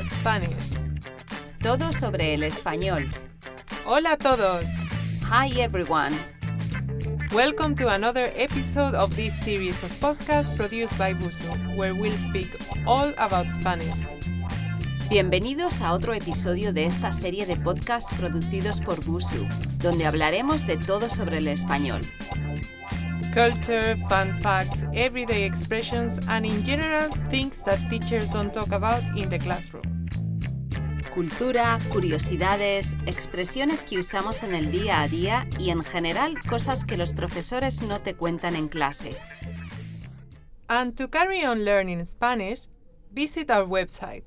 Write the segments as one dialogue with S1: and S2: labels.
S1: about Spanish.
S2: Todo sobre el español.
S1: Hola a todos.
S2: Hi everyone.
S1: Welcome to another episode of this series of podcasts produced by Busu, where we'll speak all about Spanish.
S2: Bienvenidos a otro episodio de esta serie de podcasts producidos por Busu, donde hablaremos de todo sobre el español.
S1: Culture, fun facts, everyday expressions, and in general, things that teachers don't talk about in the classroom.
S2: Cultura, curiosidades, expresiones que usamos en el día a día y en general cosas que los profesores no te cuentan en clase.
S1: And to carry on learning Spanish, visit our website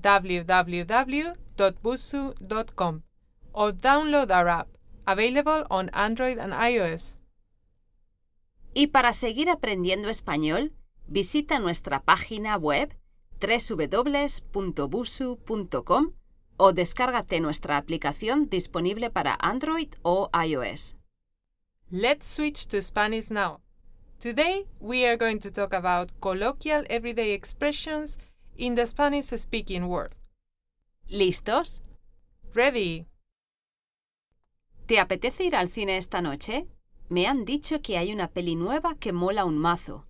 S1: www.busu.com or download our app, available on Android and iOS.
S2: Y para seguir aprendiendo español, visita nuestra página web www.busu.com o descárgate nuestra aplicación disponible para Android o iOS.
S1: Let's switch to Spanish now. Today, we are going to talk about colloquial everyday expressions in the Spanish speaking world.
S2: ¿Listos?
S1: Ready?
S2: ¿Te apetece ir al cine esta noche? Me han dicho que hay una peli nueva que mola un mazo.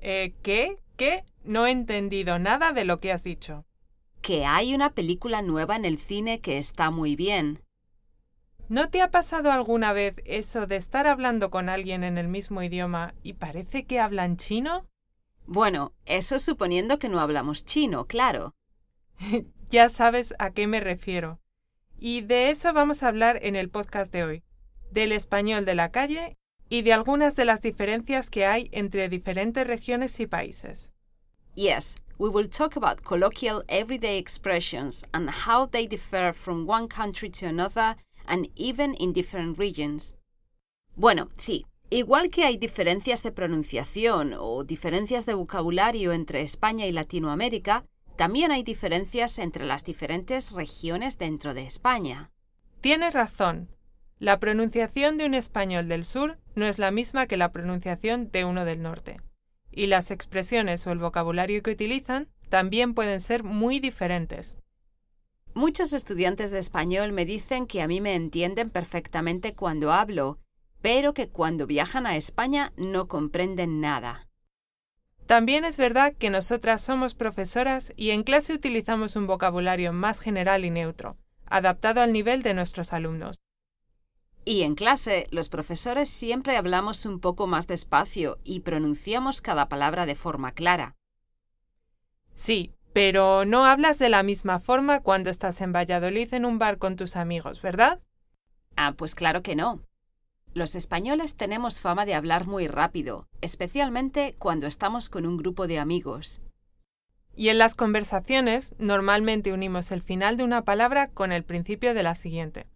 S1: Eh, ¿Qué? ¿Qué? No he entendido nada de lo que has dicho.
S2: Que hay una película nueva en el cine que está muy bien.
S1: ¿No te ha pasado alguna vez eso de estar hablando con alguien en el mismo idioma y parece que hablan chino?
S2: Bueno, eso suponiendo que no hablamos chino, claro.
S1: ya sabes a qué me refiero. Y de eso vamos a hablar en el podcast de hoy, del español de la calle y de algunas de las diferencias que hay entre diferentes regiones y países.
S2: Yes, we will talk about colloquial everyday expressions and how they differ from one country to another and even in different regions. Bueno, sí, igual que hay diferencias de pronunciación o diferencias de vocabulario entre España y Latinoamérica, también hay diferencias entre las diferentes regiones dentro de España.
S1: Tienes razón. La pronunciación de un español del sur no es la misma que la pronunciación de uno del norte. Y las expresiones o el vocabulario que utilizan también pueden ser muy diferentes.
S2: Muchos estudiantes de español me dicen que a mí me entienden perfectamente cuando hablo, pero que cuando viajan a España no comprenden nada.
S1: También es verdad que nosotras somos profesoras y en clase utilizamos un vocabulario más general y neutro, adaptado al nivel de nuestros alumnos.
S2: Y en clase, los profesores siempre hablamos un poco más despacio y pronunciamos cada palabra de forma clara.
S1: Sí, pero no hablas de la misma forma cuando estás en Valladolid en un bar con tus amigos, ¿verdad?
S2: Ah, pues claro que no. Los españoles tenemos fama de hablar muy rápido, especialmente cuando estamos con un grupo de amigos.
S1: Y en las conversaciones normalmente unimos el final de una palabra con el principio de la siguiente.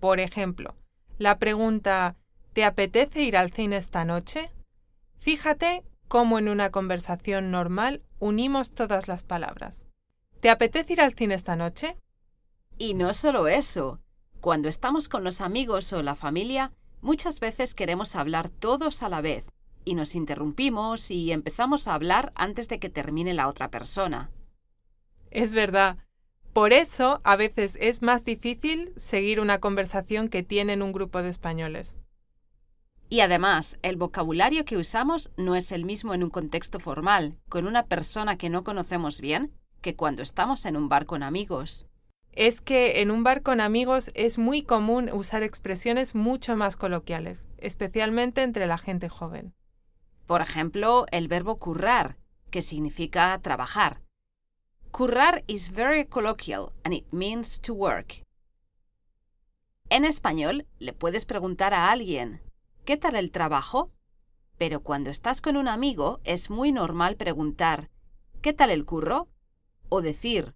S1: Por ejemplo, la pregunta ¿Te apetece ir al cine esta noche? Fíjate cómo en una conversación normal unimos todas las palabras. ¿Te apetece ir al cine esta noche?
S2: Y no solo eso. Cuando estamos con los amigos o la familia, muchas veces queremos hablar todos a la vez y nos interrumpimos y empezamos a hablar antes de que termine la otra persona.
S1: Es verdad. Por eso, a veces es más difícil seguir una conversación que tienen un grupo de españoles.
S2: Y además, el vocabulario que usamos no es el mismo en un contexto formal, con una persona que no conocemos bien, que cuando estamos en un bar con amigos.
S1: Es que en un bar con amigos es muy común usar expresiones mucho más coloquiales, especialmente entre la gente joven.
S2: Por ejemplo, el verbo currar, que significa trabajar. Currar is very colloquial and it means to work. En español, le puedes preguntar a alguien, ¿qué tal el trabajo? Pero cuando estás con un amigo es muy normal preguntar, ¿qué tal el curro? O decir,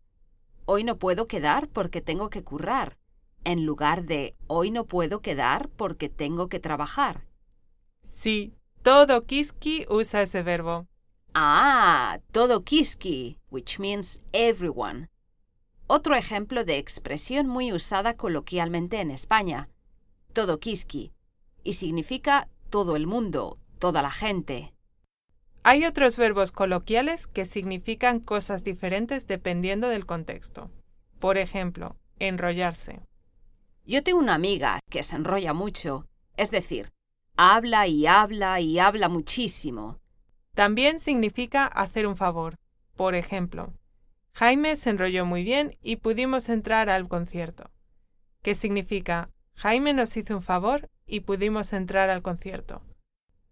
S2: hoy no puedo quedar porque tengo que currar, en lugar de hoy no puedo quedar porque tengo que trabajar.
S1: Sí, todo Kiski usa ese verbo.
S2: Ah, todo Kiski, which means everyone. Otro ejemplo de expresión muy usada coloquialmente en España. Todo Kiski. Y significa todo el mundo, toda la gente.
S1: Hay otros verbos coloquiales que significan cosas diferentes dependiendo del contexto. Por ejemplo, enrollarse.
S2: Yo tengo una amiga que se enrolla mucho, es decir, habla y habla y habla muchísimo.
S1: También significa hacer un favor. Por ejemplo, Jaime se enrolló muy bien y pudimos entrar al concierto. ¿Qué significa? Jaime nos hizo un favor y pudimos entrar al concierto.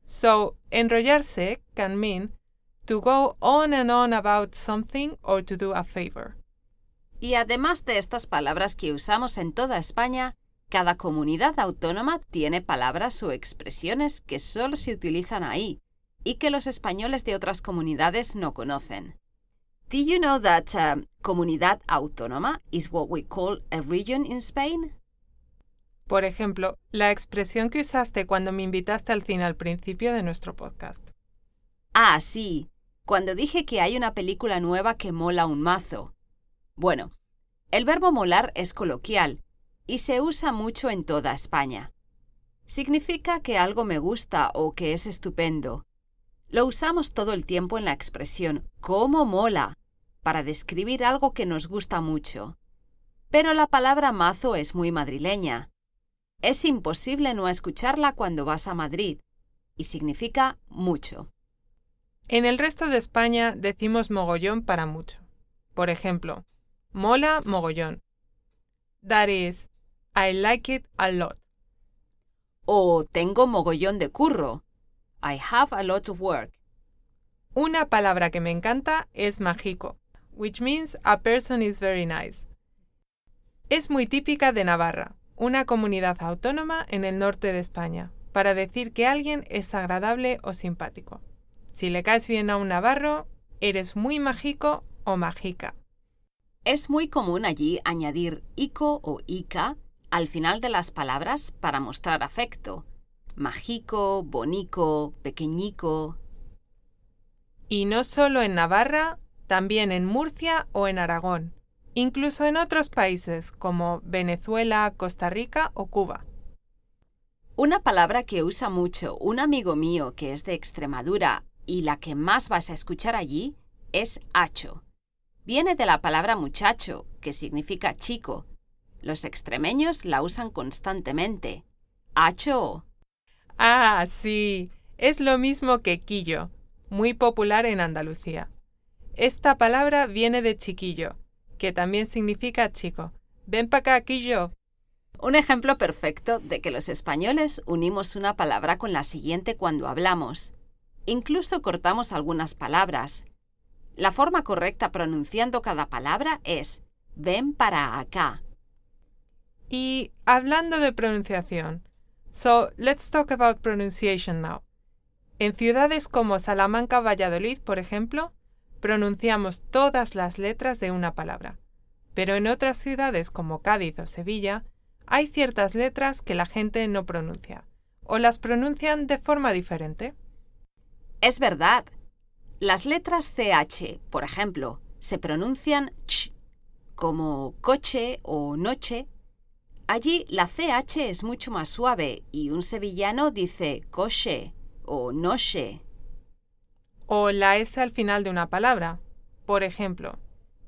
S1: So, enrollarse can mean to go on and on about something or to do a favor.
S2: Y además de estas palabras que usamos en toda España, cada comunidad autónoma tiene palabras o expresiones que solo se utilizan ahí y que los españoles de otras comunidades no conocen. Do you know that uh, comunidad autónoma is what we call a region in Spain?
S1: Por ejemplo, la expresión que usaste cuando me invitaste al cine al principio de nuestro podcast.
S2: Ah, sí, cuando dije que hay una película nueva que mola un mazo. Bueno, el verbo molar es coloquial y se usa mucho en toda España. Significa que algo me gusta o que es estupendo. Lo usamos todo el tiempo en la expresión ¿cómo mola? para describir algo que nos gusta mucho. Pero la palabra mazo es muy madrileña. Es imposible no escucharla cuando vas a Madrid, y significa mucho.
S1: En el resto de España decimos mogollón para mucho. Por ejemplo, mola mogollón. That is, I like it a lot.
S2: O tengo mogollón de curro. I have a lot of work.
S1: Una palabra que me encanta es mágico, which means a person is very nice. Es muy típica de Navarra, una comunidad autónoma en el norte de España, para decir que alguien es agradable o simpático. Si le caes bien a un navarro, eres muy mágico o mágica.
S2: Es muy común allí añadir ico o ica al final de las palabras para mostrar afecto. Mágico, bonico, pequeñico.
S1: Y no solo en Navarra, también en Murcia o en Aragón incluso en otros países como Venezuela, Costa Rica o Cuba.
S2: Una palabra que usa mucho un amigo mío que es de Extremadura y la que más vas a escuchar allí es hacho. Viene de la palabra muchacho, que significa chico. Los extremeños la usan constantemente. Hacho.
S1: Ah, sí. Es lo mismo que quillo, muy popular en Andalucía. Esta palabra viene de chiquillo, que también significa chico. Ven para acá, yo.
S2: Un ejemplo perfecto de que los españoles unimos una palabra con la siguiente cuando hablamos. Incluso cortamos algunas palabras. La forma correcta pronunciando cada palabra es ven para acá.
S1: Y hablando de pronunciación, so let's talk about pronunciation now. En ciudades como Salamanca, Valladolid, por ejemplo, pronunciamos todas las letras de una palabra. Pero en otras ciudades como Cádiz o Sevilla, hay ciertas letras que la gente no pronuncia, o las pronuncian de forma diferente.
S2: Es verdad. Las letras CH, por ejemplo, se pronuncian ch, como coche o noche. Allí la CH es mucho más suave y un sevillano dice coche o noche
S1: o la S al final de una palabra. Por ejemplo,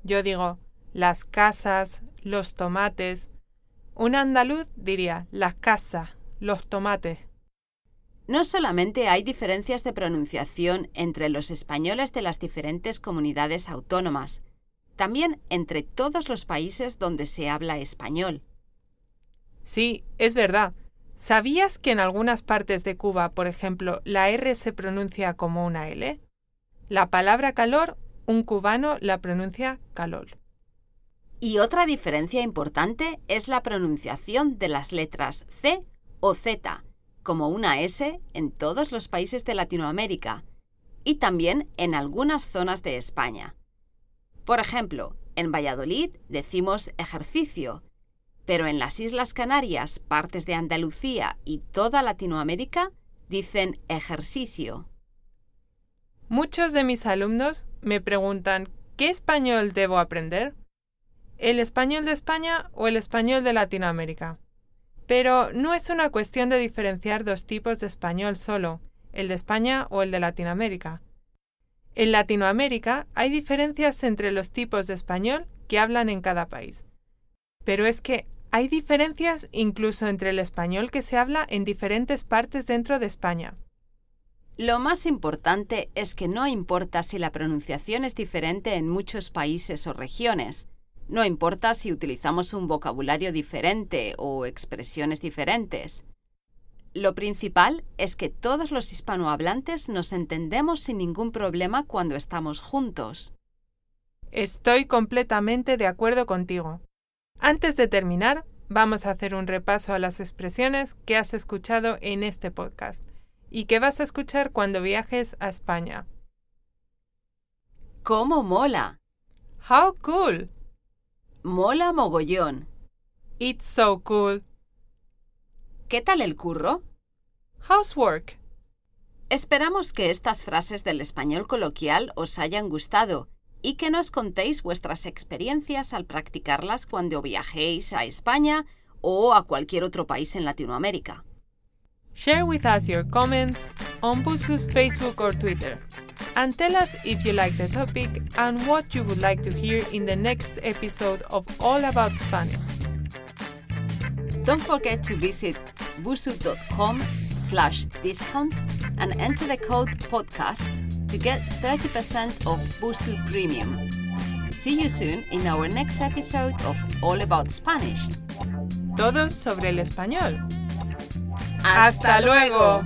S1: yo digo las casas, los tomates. Un andaluz diría las casas, los tomates.
S2: No solamente hay diferencias de pronunciación entre los españoles de las diferentes comunidades autónomas, también entre todos los países donde se habla español.
S1: Sí, es verdad. ¿Sabías que en algunas partes de Cuba, por ejemplo, la R se pronuncia como una L? La palabra calor, un cubano la pronuncia calor.
S2: Y otra diferencia importante es la pronunciación de las letras C o Z, como una S en todos los países de Latinoamérica y también en algunas zonas de España. Por ejemplo, en Valladolid decimos ejercicio, pero en las Islas Canarias, partes de Andalucía y toda Latinoamérica dicen ejercicio.
S1: Muchos de mis alumnos me preguntan ¿qué español debo aprender? ¿El español de España o el español de Latinoamérica? Pero no es una cuestión de diferenciar dos tipos de español solo, el de España o el de Latinoamérica. En Latinoamérica hay diferencias entre los tipos de español que hablan en cada país. Pero es que hay diferencias incluso entre el español que se habla en diferentes partes dentro de España.
S2: Lo más importante es que no importa si la pronunciación es diferente en muchos países o regiones, no importa si utilizamos un vocabulario diferente o expresiones diferentes. Lo principal es que todos los hispanohablantes nos entendemos sin ningún problema cuando estamos juntos.
S1: Estoy completamente de acuerdo contigo. Antes de terminar, vamos a hacer un repaso a las expresiones que has escuchado en este podcast y que vas a escuchar cuando viajes a España.
S2: ¿Cómo mola?
S1: How cool!
S2: Mola mogollón.
S1: It's so cool.
S2: ¿Qué tal el curro?
S1: Housework.
S2: Esperamos que estas frases del español coloquial os hayan gustado y que nos contéis vuestras experiencias al practicarlas cuando viajéis a España o a cualquier otro país en Latinoamérica.
S1: Share with us your comments on Busu's Facebook or Twitter. And tell us if you like the topic and what you would like to hear in the next episode of All About Spanish.
S2: Don't forget to visit busu.com slash discount and enter the code podcast to get 30% off Busu Premium. See you soon in our next episode of All About Spanish.
S1: Todos sobre el español.
S2: ¡Hasta luego!